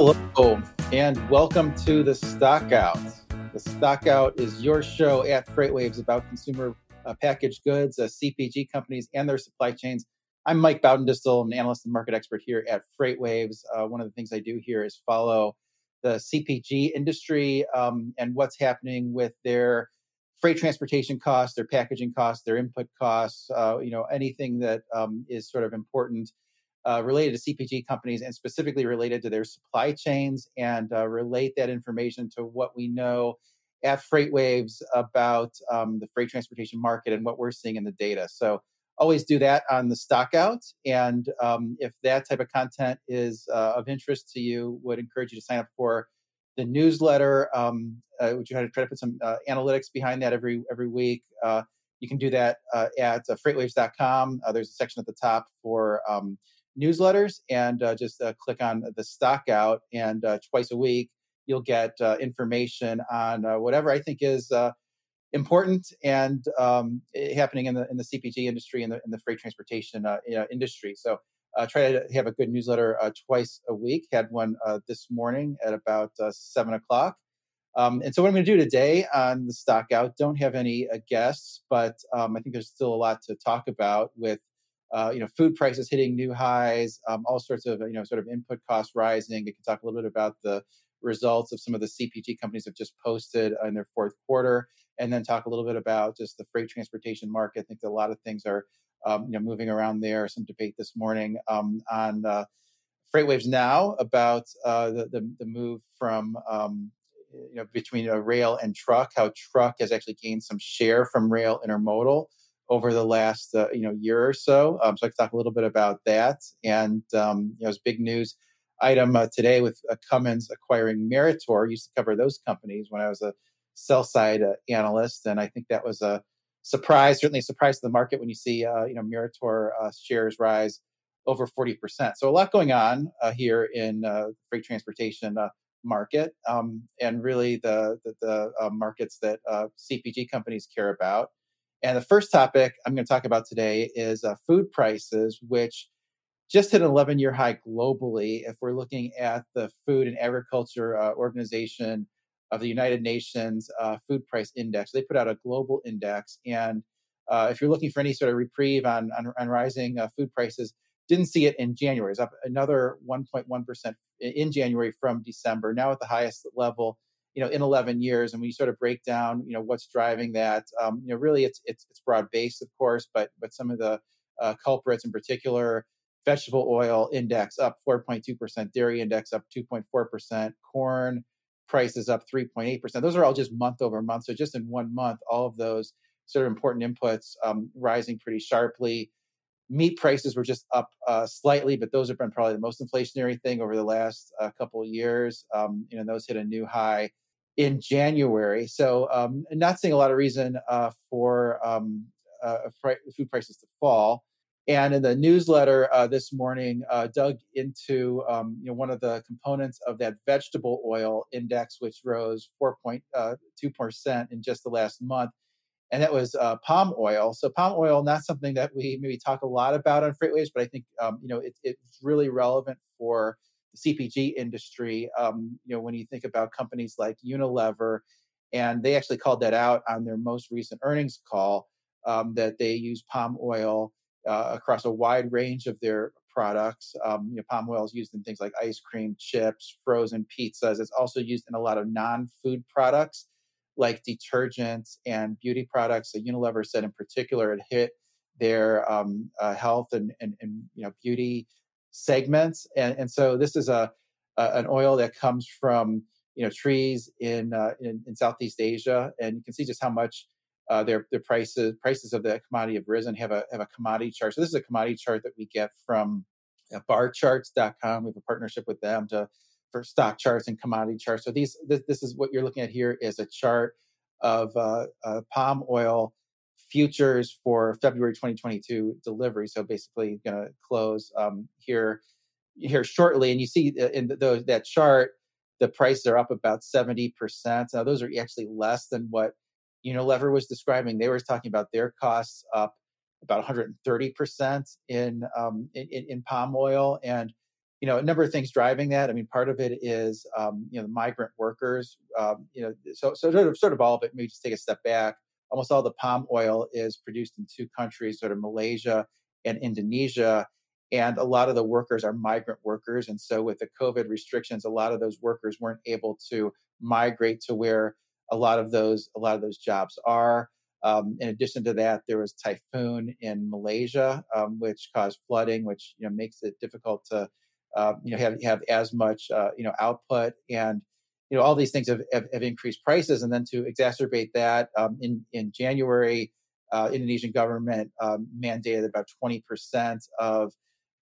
Hello, and welcome to the Stockout. The Stockout is your show at FreightWaves about consumer uh, packaged goods, uh, CPG companies, and their supply chains. I'm Mike Baudendistel, an analyst and market expert here at FreightWaves. Uh, one of the things I do here is follow the CPG industry um, and what's happening with their freight transportation costs, their packaging costs, their input costs, uh, you know, anything that um, is sort of important uh, related to CPG companies and specifically related to their supply chains and uh, relate that information to what we know at FreightWaves about um, the freight transportation market and what we're seeing in the data. So always do that on the stockout. And um, if that type of content is uh, of interest to you, would encourage you to sign up for the newsletter, um, uh, you had to try to put some uh, analytics behind that every every week. Uh, you can do that uh, at uh, freightwaves.com. There's a section at the top for um, newsletters, and just click on the stockout, and twice a week you'll get information on whatever I think is important and um, happening in the in the CPG industry and the in the freight transportation uh, industry. So uh, try to have a good newsletter uh, twice a week. Had one uh, this morning at about uh, seven o'clock. Um, and so what I'm going to do today on the stock out, don't have any uh, guests, but um, I think there's still a lot to talk about with you know food prices hitting new highs, um, all sorts of you know sort of input costs rising. I can talk a little bit about the results of some of the CPG companies have just posted in their fourth quarter, and then talk a little bit about just the freight transportation market. I think a lot of things are um, you know moving around there. Some debate this morning um, on uh, FreightWaves now about uh, the, the, the move from um, you know between rail and truck. How truck has actually gained some share from rail intermodal over the last uh, you know year or so. Um, so I can talk a little bit about that. And um, you know, it's big news item uh, today with uh, Cummins acquiring Meritor. I used to cover those companies when I was a sell side uh, analyst, and I think that was a surprise, certainly a surprise to the market when you see uh, you know Meritor uh, shares rise over 40%. So a lot going on here in freight transportation market, um, and really the the, the markets that CPG companies care about. And the first topic I'm going to talk about today is food prices, which just hit an 11 year high globally. If we're looking at the Food and Agriculture Organization of the United Nations uh, Food Price Index. They put out a global index, and uh, if you're looking for any sort of reprieve on on, on rising uh, food prices, didn't see it in January. It's up another 1.1 percent in January from December. Now at the highest level, you know, in 11 years. And you sort of break down, you know, what's driving that, um, you know, really it's it's, it's broad based, of course, but but some of the uh, culprits in particular. Vegetable oil index up 4.2%, dairy index up 2.4%, corn prices up 3.8%. Those are all just month over month. So just in one month, all of those sort of important inputs um, rising pretty sharply. Meat prices were just up uh, slightly, but those have been probably the most inflationary thing over the last uh, couple of years. Um, you know, those hit a new high in January. So, um, not seeing a lot of reason uh, for um, uh, food prices to fall. And in the newsletter uh, this morning, uh, dug into um, you know one of the components of that vegetable oil index, which rose 4.2 uh, percent in just the last month, and that was uh, palm oil. So palm oil, not something that we maybe talk a lot about on FreightWaves, but I think um, you know it, it's really relevant for the CPG industry. Um, you know when you think about companies like Unilever, and they actually called that out on their most recent earnings call um, that they use palm oil uh, across a wide range of their products. Um, you know, palm oil is used in things like ice cream, chips, frozen pizzas. It's also used in a lot of non-food products like detergents and beauty products. So Unilever said in particular it hit their um, uh, health and, and, and, you know beauty segments. And, and so this is a, a, an oil that comes from you know trees in, uh, in in Southeast Asia, and you can see just how much uh, their their prices prices of the commodity have risen. Have a have a commodity chart. So this is a commodity chart that we get from uh, barcharts.com. We have a partnership with them to for stock charts and commodity charts. So these this, this is what you're looking at here is a chart of uh, uh, palm oil futures for February 2022 delivery. So basically, going to close um, here here shortly, and you see uh, in the, that chart the prices are up about 70 percent. Now those are actually less than what Unilever was describing, they were talking about their costs up about 130% in, um, in, in palm oil. And you know, a number of things driving that. I mean, part of it is, um, you know, the migrant workers. Um, you know, so so sort of sort of all of it. Maybe just take a step back. Almost all the palm oil is produced in two countries, sort of Malaysia and Indonesia, and a lot of the workers are migrant workers. And so, with the COVID restrictions, a lot of those workers weren't able to migrate to where a lot of those a lot of those jobs are. Um, in addition to that, there was typhoon in Malaysia, um, which caused flooding, which you know makes it difficult to uh, you know have have as much uh, you know output and you know all these things have, have, have increased prices and then to exacerbate that um, in in January uh, Indonesian government um, mandated about 20% of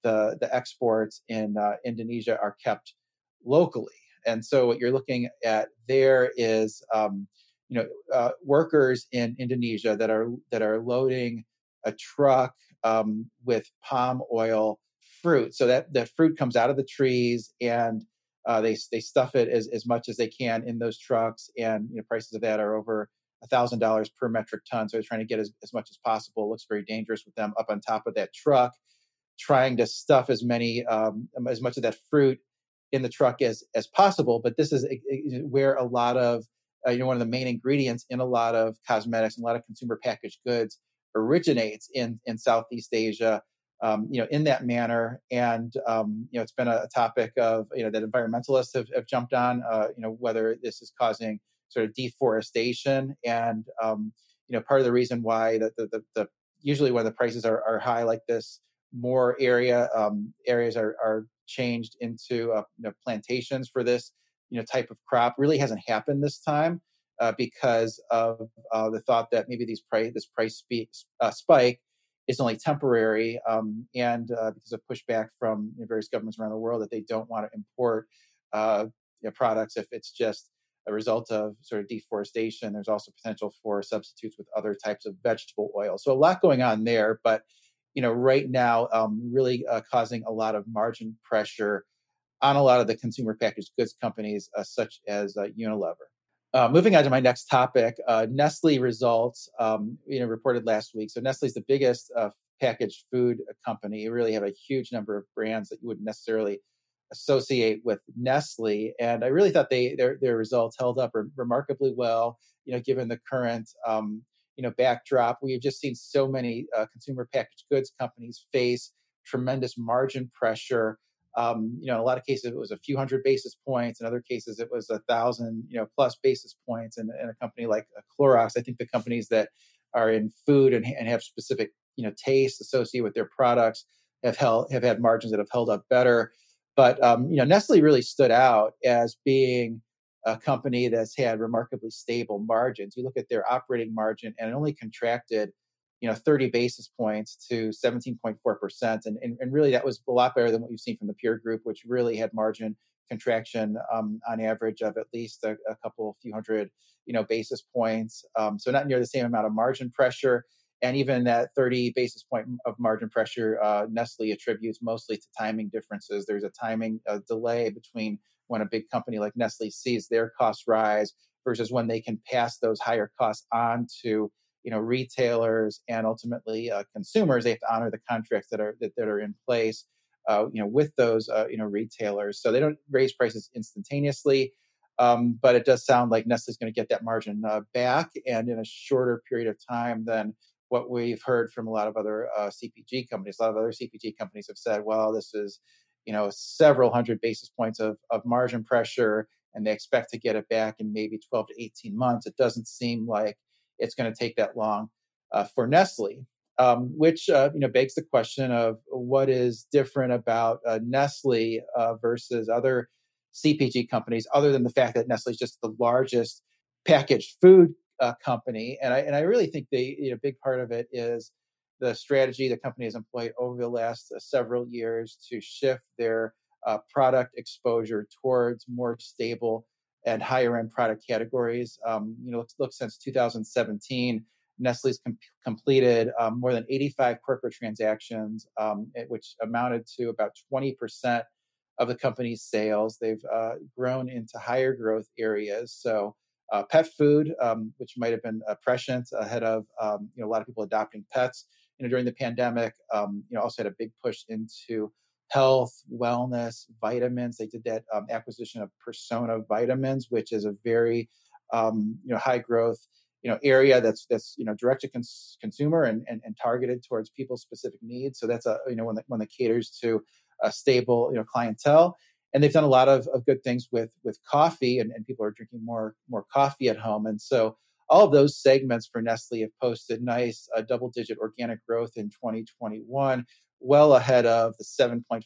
the the exports in uh, Indonesia are kept locally and so what you're looking at there is um, you know uh, workers in Indonesia that are that are loading a truck um, with palm oil fruit. So that the fruit comes out of the trees and uh, they they stuff it as, as much as they can in those trucks, and you know prices of that are over a thousand dollars per metric ton. So they're trying to get as, as much as possible. It looks very dangerous with them up on top of that truck, trying to stuff as many um, as much of that fruit in the truck as as possible. But this is where a lot of uh, you know one of the main ingredients in a lot of cosmetics and a lot of consumer packaged goods originates in in Southeast Asia um, you know, in that manner. And um, you know, it's been a, topic of you know that environmentalists have, have jumped on. Uh, you know, whether this is causing sort of deforestation, and um, you know, part of the reason why the the, the, the usually when the prices are, are high like this, more area um, areas are, are changed into uh, you know, plantations for this you know type of crop. Really hasn't happened this time. Uh, because of uh, the thought that maybe these price this price spe- uh, spike is only temporary, um, and uh, because of pushback from you know, various governments around the world that they don't want to import uh, you know, products if it's just a result of sort of deforestation. There's also potential for substitutes with other types of vegetable oil. So a lot going on there, but you know, right now, um, really uh, causing a lot of margin pressure on a lot of the consumer packaged goods companies, uh, such as uh, Unilever. Uh, moving on to my next topic, uh, Nestle results, um, you know, reported last week. So Nestle is the biggest uh, packaged food company. You really have a huge number of brands that you wouldn't necessarily associate with Nestle, and I really thought they their their results held up re- remarkably well. You know, given the current um, you know backdrop, we've just seen so many uh, consumer packaged goods companies face tremendous margin pressure um, you know, in a lot of cases it was a few hundred basis points. In other cases it was a thousand, you know, plus basis points. And, and a company like uh, Clorox, I think the companies that are in food and, and have specific, you know, taste associated with their products have held have had margins that have held up better. But um, you know, Nestle really stood out as being a company that's had remarkably stable margins. You look at their operating margin and it only contracted you know 30 basis points to 17.4 percent and, and, and really that was a lot better than what you've seen from the peer group which really had margin contraction um, on average of at least a, a, couple few hundred you know basis points um, so not near the same amount of margin pressure and even that 30 basis point of margin pressure uh, nestle attributes mostly to timing differences. There's a timing a delay between when a big company like nestle sees their costs rise versus when they can pass those higher costs on to you know retailers and ultimately uh, consumers they have to honor the contracts that are that, that are in place uh, you know with those uh, you know retailers so they don't raise prices instantaneously um, but it does sound like Nestle's going to get that margin uh, back and in a shorter period of time than what we've heard from a lot of other uh, CPG companies. A lot of other CPG companies have said, well, this is, you know, several hundred basis points of, of margin pressure, and they expect to get it back in maybe 12 to 18 months. It doesn't seem like it's going to take that long uh, for Nestle. Um, which uh, you know begs the question of what is different about uh, Nestle uh, versus other CPG companies, other than the fact that Nestle is just the largest packaged food uh, company, and I and I really think the you know, big part of it is the strategy the company has employed over the last uh, several years to shift their uh, product exposure towards more stable and higher end product categories. Um, you know, look, look, since 2017, Nestle's com- completed um, more than 85 corporate transactions, um, which amounted to about 20% of the company's sales. They've uh, grown into higher growth areas. So, uh, pet food, um, which might have been prescient ahead of um, you know a lot of people adopting pets, you know, during the pandemic, um, you know, also had a big push into health, wellness, vitamins. They did that um, acquisition of Persona Vitamins, which is a very um, you know high growth you know area that's that's you know direct to cons- consumer and, and, and targeted towards people's specific needs. So that's a you know one that one that caters to a stable you know clientele. And they've done a lot of, of good things with with coffee, and, and people are drinking more more coffee at home. And so all of those segments for Nestle have posted nice uh, double digit organic growth in 2021, well ahead of the 7.5%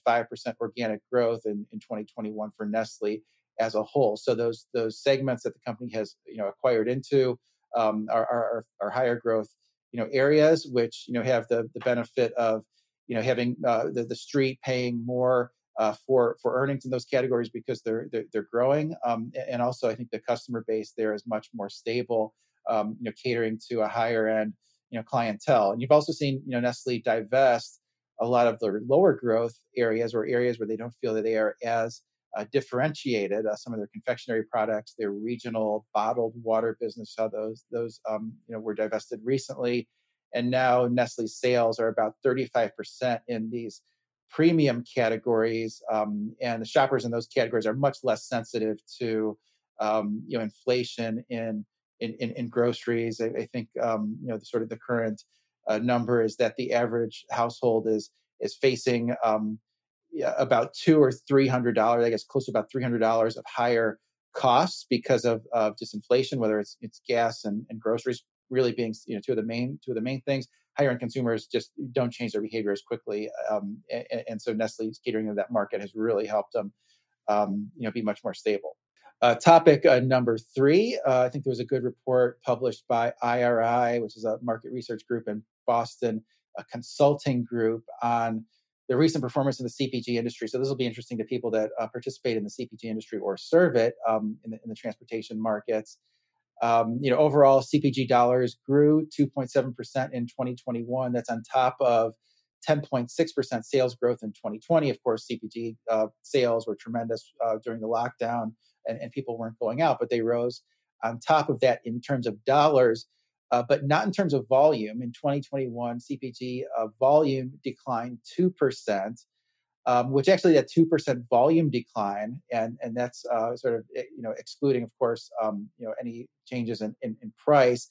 organic growth in, in 2021 for Nestle as a whole. So those those segments that the company has you know acquired into um, are, are, are higher growth you know areas, which you know have the the benefit of you know having uh, the the street paying more uh, for for earnings in those categories because they're they're, they're growing, um, and also I think the customer base there is much more stable, um, you know, catering to a higher end you know clientele. And you've also seen you know Nestle divest a lot of the lower growth areas or areas where they don't feel that they are as uh, differentiated. Uh, some of their confectionery products, their regional bottled water business, how those those um, you know were divested recently, and now Nestle's sales are about 35% in these premium categories, um, and the shoppers in those categories are much less sensitive to um, you know inflation in in, in, groceries. I, I think um, you know the sort of the current uh, number is that the average household is is facing um, about two or three hundred dollars, I guess close to about three hundred dollars of higher costs because of, of disinflation, whether it's it's gas and, and groceries really being you know two of the main two of the main things. Higher end consumers just don't change their behavior as quickly, um, and, and, so Nestle's catering to that market has really helped them, um, you know, be much more stable. Uh, topic uh, number three, uh, I think there was a good report published by IRI, which is a market research group in Boston, a consulting group on the recent performance in the CPG industry. So this will be interesting to people that uh, participate in the CPG industry or serve it um, in, the, in, the, transportation markets. Um, you know, overall CPG dollars grew 2.7% in 2021. That's on top of 10.6% sales growth in 2020. Of course, CPG uh, sales were tremendous uh, during the lockdown and, and people weren't going out, but they rose on top of that in terms of dollars uh, but not in terms of volume. In 2021, CPG uh, volume declined 2%, um, which actually that 2% volume decline, and, and that's uh, sort of, eh, you know, excluding, of course, um, you know, any changes in, in, in, price,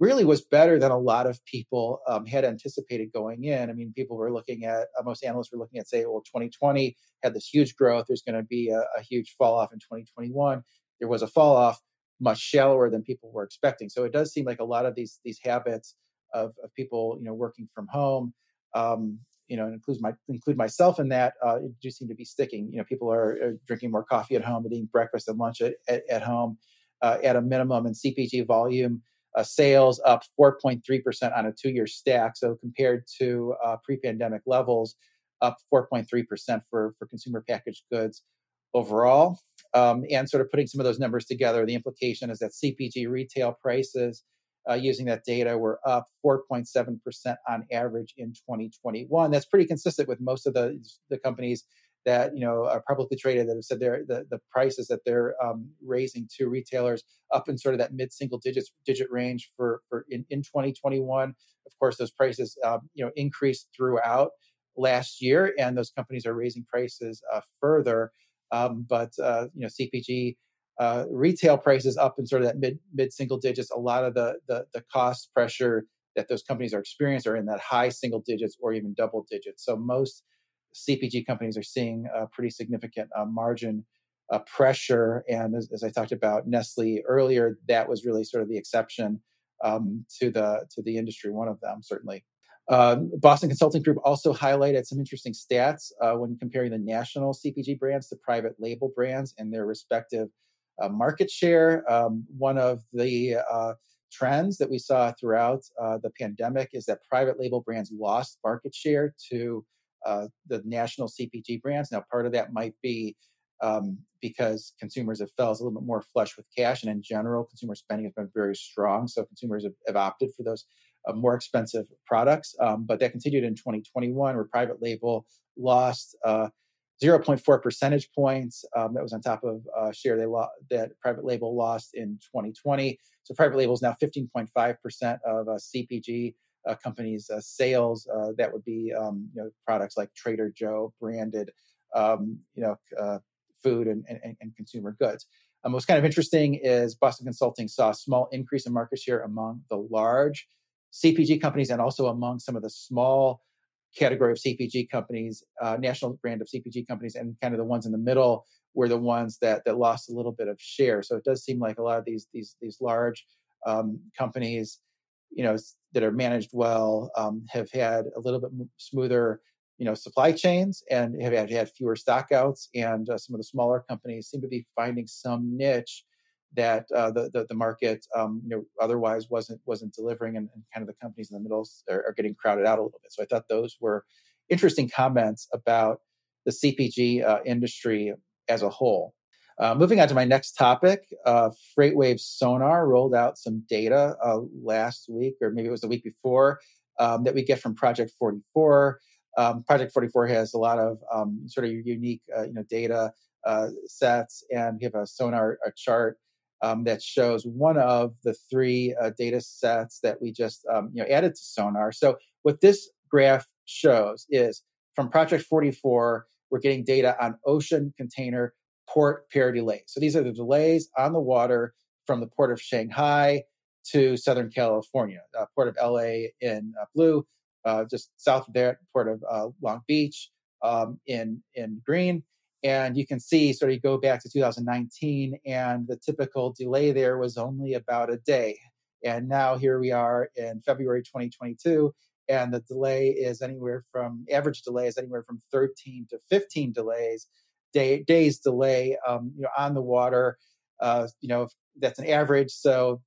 really was better than a lot of people um, had anticipated going in. I mean, people were looking at, uh, most analysts were looking at, say, well, 2020 had this huge growth. There's going to be a, a huge fall off in 2021. There was a fall off much shallower than people were expecting. So it does seem like a lot of these these habits of, of people, you know, working from home, um, you know, includes my include myself in that, uh, do seem to be sticking. You know, people are, are, drinking more coffee at home, eating breakfast and lunch at, at, at home uh, at a minimum, and CPG volume uh, sales up 4.3% on a two-year stack. So compared to uh, pre-pandemic levels, up 4.3% for for consumer packaged goods overall um, and sort of putting some of those numbers together, the implication is that CPG retail prices uh, using that data were up 4.7% on average in 2021. That's pretty consistent with most of the, the companies that you know are publicly traded that have said they're the, the prices that they're um, raising to retailers up in sort of that mid single digits digit range for for in, in 2021 of course those prices um, you know increased throughout last year and those companies are raising prices uh, further um, but uh, you know, CPG uh, retail prices up in sort of that mid mid single digits. A lot of the, the the cost pressure that those companies are experiencing are in that high single digits or even double digits. So most CPG companies are seeing a pretty significant uh, margin uh, pressure. And as, as, I talked about Nestle earlier, that was really sort of the exception um, to the to the industry. One of them certainly. Um, Boston Consulting Group also highlighted some interesting stats uh, when comparing the national CPG brands to private label brands and their respective uh, market share. Um, one of the uh, trends that we saw throughout uh, the pandemic is that private label brands lost market share to uh, the national CPG brands. Now, part of that might be um, because consumers have felt a little bit more flush with cash, and in general, consumer spending has been very strong. So consumers have, have opted for those uh, more expensive products. Um, but that continued in 2021, where private label lost uh, 0.4 percentage points. Um, that was on top of uh, share they lo- that private label lost in 2020. So private label is now 15.5 percent of uh, CPG uh, companies' uh, sales. That would be um, you know products like Trader Joe branded um, you know food and, and, and, consumer goods. Um, what's kind of interesting is Boston Consulting saw a small increase in market share among the large CPG companies and also among some of the small category of CPG companies, uh, national brand of CPG companies, and kind of the ones in the middle were the ones that that lost a little bit of share. So it does seem like a lot of these these these large um, companies, you know, that are managed well, um, have had a little bit smoother, you know, supply chains and have had, fewer stockouts. And uh, some of the smaller companies seem to be finding some niche that uh, the, the, the market um, you know otherwise wasn't wasn't delivering, and, and, kind of the companies in the middle are, are, getting crowded out a little bit. So I thought those were interesting comments about the CPG uh, industry as a whole. Uh, moving on to my next topic, uh, FreightWave Sonar rolled out some data uh, last week, or maybe it was the week before, um, that we get from Project 44. Um, Project 44 has a lot of um, sort of unique, uh, you know, data uh, sets, and we have a sonar a chart um, that shows one of the three uh, data sets that we just um, you know added to Sonar. So what this graph shows is from Project 44, we're getting data on ocean container port pair delays. So these are the delays on the water from the port of Shanghai to Southern California, uh, port of LA in uh, blue, uh, just south of there, port of uh, Long Beach um, in in green, and you can see, sort of, you go back to 2019, and the typical delay there was only about a day. And now here we are in February 2022, and the delay is anywhere from average delay is anywhere from 13 to 15 delays, day, days delay, um, you know, on the water. Uh, you know, that's an average. So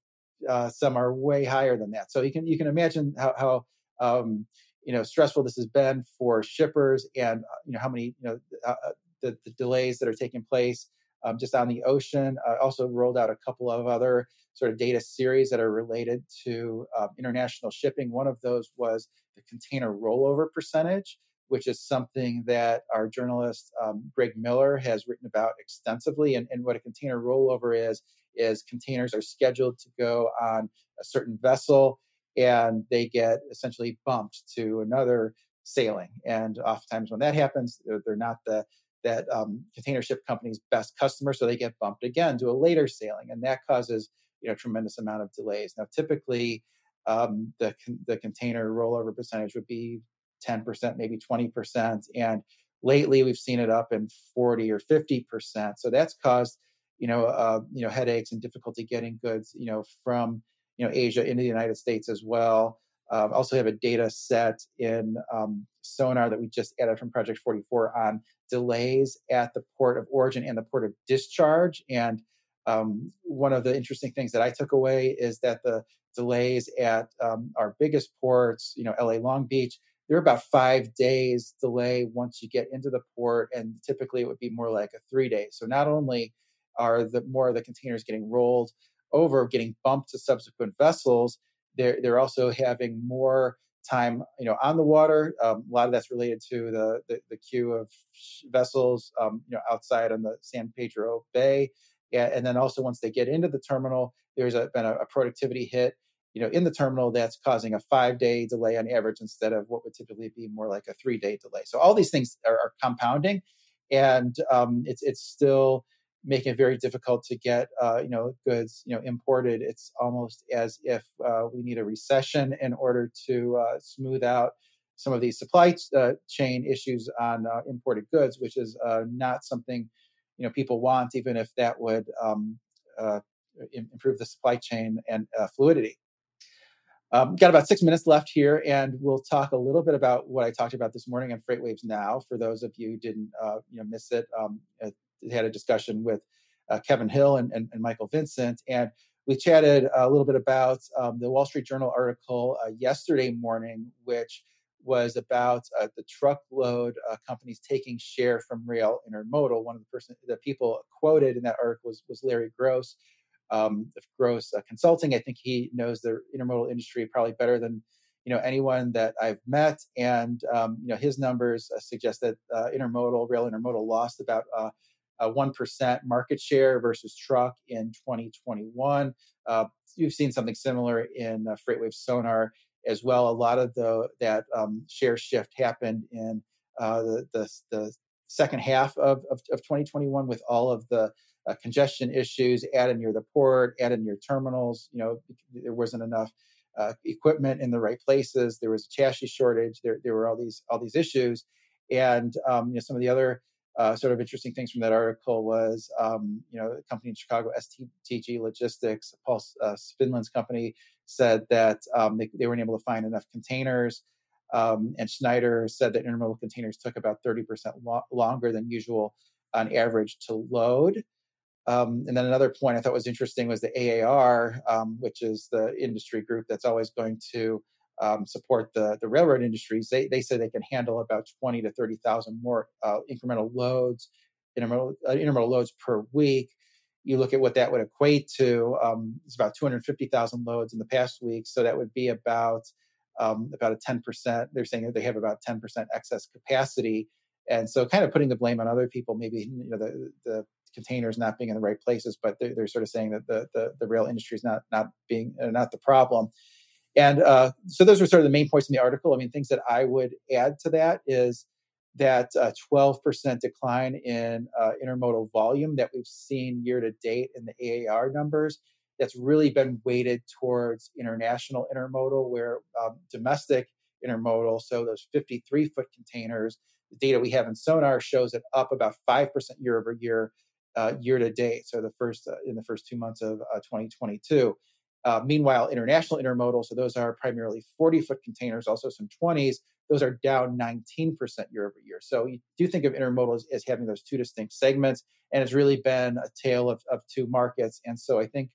uh, some are way higher than that. So you can you can imagine how, how um, you know stressful this has been for shippers, and uh, you know how many you know uh, uh the, the delays that are taking place um, just on the ocean. Uh, also rolled out a couple of other sort of data series that are related to um, international shipping. One of those was the container rollover percentage, which is something that our journalist um, Greg Miller has written about extensively. And, and what a container rollover is is containers are scheduled to go on a certain vessel and they get essentially bumped to another sailing. And oftentimes when that happens, they're, they're not the that um, container ship company's best customer, so they get bumped again to a later sailing, and that causes you know tremendous amount of delays. Now, typically, um, the the container rollover percentage would be 10%, maybe 20%, and lately we've seen it up in 40 or 50%. So that's caused you know uh, you know headaches and difficulty getting goods you know from you know Asia into the United States as well. Um, also have a data set in um, Sonar that we just added from Project 44 on delays at the port of origin and the port of discharge. And um, one of the interesting things that I took away is that the delays at um, our biggest ports, you know, LA Long Beach, they're about five days delay once you get into the port, and typically it would be more like a three days. So not only are the more of the containers getting rolled over, getting bumped to subsequent vessels, they're they're also having more time you know on the water um, a lot of that's related to the the, the queue of vessels um, you know outside on the san pedro bay. Yeah, and then also once they get into the terminal there's a, been a, a productivity hit you know in the terminal that's causing a five day delay on average instead of what would typically be more like a three day delay. So all these things are, are compounding and um, it's it's still making it very difficult to get uh, you know goods you know imported. It's almost as if uh, we need a recession in order to uh, smooth out some of these supply uh, chain issues on uh, imported goods, which is uh, not something you know people want, even if that would um, improve the supply chain and fluidity. Um, got about six minutes left here, and we'll talk a little bit about what I talked about this morning on FreightWaves Now. For those of you didn't, you know, miss it, um, had a discussion with uh, Kevin Hill and, and, and, Michael Vincent, and we chatted a little bit about um, the Wall Street Journal article uh, yesterday morning, which was about uh, the truckload uh, companies taking share from rail intermodal. One of the person, the people quoted in that article was, was Larry Gross um, of Gross uh, Consulting. I think he knows the intermodal industry probably better than you know anyone that I've met, and um, you know his numbers uh, suggest that intermodal rail intermodal lost about a 1% market share versus truck in 2021. Uh, you've seen something similar in uh, FreightWave Sonar as well. A lot of the that um, share shift happened in uh, the, the, the second half of, of, of 2021 with all of the uh, congestion issues added near the port, added near terminals. You know, there wasn't enough uh, equipment in the right places. There was a chassis shortage. There, there were all these all these issues, and um, you know some of the other uh, sort of interesting things from that article was um, you know a company in Chicago, STG Logistics, Paul uh, Svindland's company, said that um, they, they weren't able to find enough containers. Um, and Schneider said that intermodal containers took about 30% lo- longer than usual on average to load. Um, and then another point I thought was interesting was the AAR, um, which is the industry group that's always going to um, support the, the railroad industries. They, they say they can handle about 20 to 30,000 more uh, incremental loads, intermodal, uh, intermodal loads per week. You look at what that would equate to, um, it's about 250,000 loads in the past week. So that would be about um, about a 10%. They're saying that they have about 10% excess capacity. And so kind of putting the blame on other people, maybe you know, the, the containers not being in the right places, but they're, they're sort of saying that the, the, the rail industry is not not being uh, not the problem. And uh, so those are sort of the main points in the article. I mean, things that I would add to that is that uh, 12% decline in uh, intermodal volume that we've seen year to date in the AAR numbers. That's really been weighted towards international intermodal, where um, domestic intermodal, so those 53 foot containers, the data we have in Sonar shows it up about 5% year over year uh, year to date. So the first uh, in the first two months of uh, 2022. Uh, meanwhile, international intermodal, so those are primarily 40 foot containers, also some 20s. Those are down 19% year over year. So you do think of intermodal as, as having those two distinct segments, and it's really been a tale of, of two markets. And so I think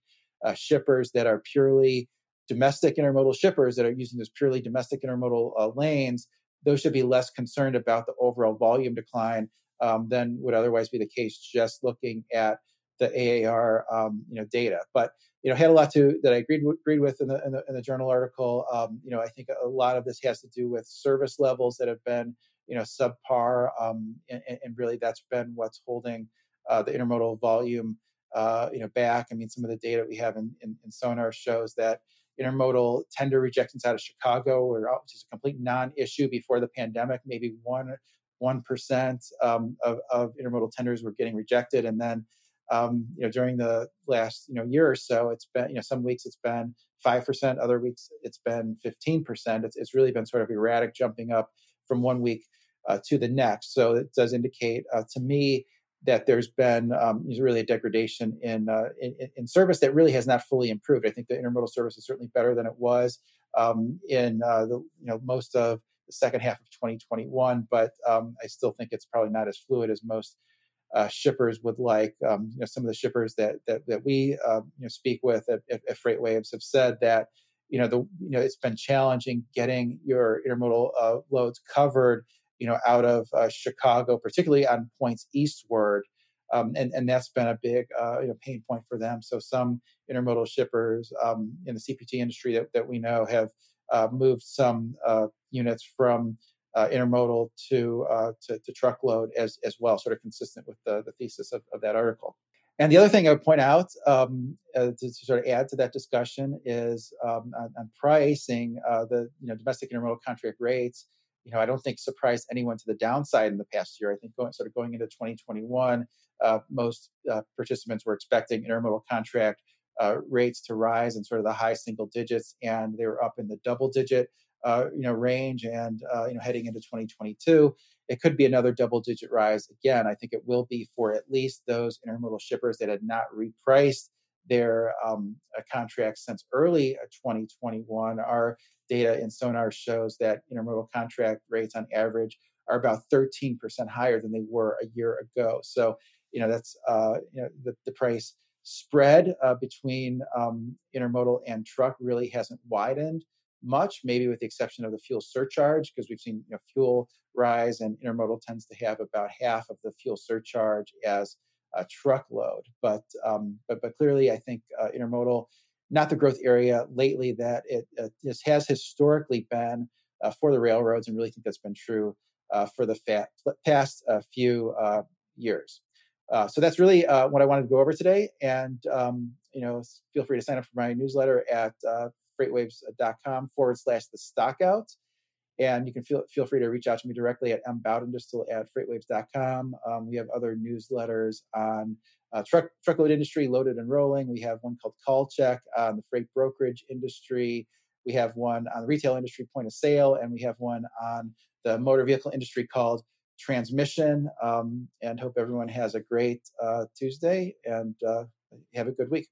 uh, shippers that are purely domestic intermodal shippers that are using those purely domestic intermodal uh, lanes, those should be less concerned about the overall volume decline um, than would otherwise be the case just looking at the AAR um, you know data. But you know had a lot to that I agreed agreed with in the in the, in the journal article. Um, you know I think a lot of this has to do with service levels that have been you know subpar, um, and, and, really that's been what's holding uh, the intermodal volume uh, you know back. I mean some of the data we have in, in, in Sonar shows that intermodal tender rejections out of Chicago were just a complete non-issue before the pandemic. Maybe one one percent um, of, of intermodal tenders were getting rejected, and then um, you know during the last you know year or so, it's been you know some weeks it's been five percent, other weeks it's been fifteen percent. It's, it's really been sort of erratic, jumping up from one week uh, to the next. So it does indicate uh, to me that there's been um, really a degradation in, uh, in, in service that really has not fully improved. I think the intermodal service is certainly better than it was um, in uh, the you know most of the second half of 2021, but um, I still think it's probably not as fluid as most uh, shippers would like. Um, you know, some of the shippers that that, that we uh, you know speak with at, at, FreightWaves have said that you know the you know it's been challenging getting your intermodal uh, loads covered. You know, out of uh, Chicago, particularly on points eastward. Um, and and that's been a big uh, you know pain point for them. So some intermodal shippers um, in the CPG industry that, that we know have uh, moved some uh, units from uh, intermodal to, uh, to, to truckload as as well, sort of consistent with the, the thesis of, of that article. And the other thing I would point out um, uh, to, sort of add to that discussion is um, on, on, pricing uh, the you know domestic intermodal contract rates. You know, I don't think surprised anyone to the downside in the past year. I think going sort of going into 2021, uh, most uh, participants were expecting intermodal contract rates to rise in sort of the high single digits, and they were up in the double digit uh, you know range. And uh, you know heading into 2022, it could be another double digit rise again. I think it will be for at least those intermodal shippers that had not repriced their um, uh, contracts since early 2021. Our data in Sonar shows that intermodal contract rates on average are about 13% higher than they were a year ago. So, you know, that's, uh, you know, the, the price spread uh, between um, intermodal and truck really hasn't widened much, maybe with the exception of the fuel surcharge, because we've seen you know, fuel rise and intermodal tends to have about half of the fuel surcharge as a truckload. But um, but but clearly, I think uh, intermodal, not the growth area lately that it, uh, has historically been uh, for the railroads, and really think that's been true uh, for the past uh, few uh, years. Uh, so that's really uh, what I wanted to go over today. And um, you know, feel free to sign up for my newsletter at uh, freightwaves.com forward slash the stockout. And you can feel, feel free to reach out to me directly at mbaudendistel at freightwaves.com. Um, we have other newsletters on uh, truck, truckload industry, loaded and rolling. We have one called Call Check on the freight brokerage industry. We have one on the retail industry, point of sale, and we have one on the motor vehicle industry called Transmission. Um, and hope everyone has a great uh, Tuesday and uh, have a good week.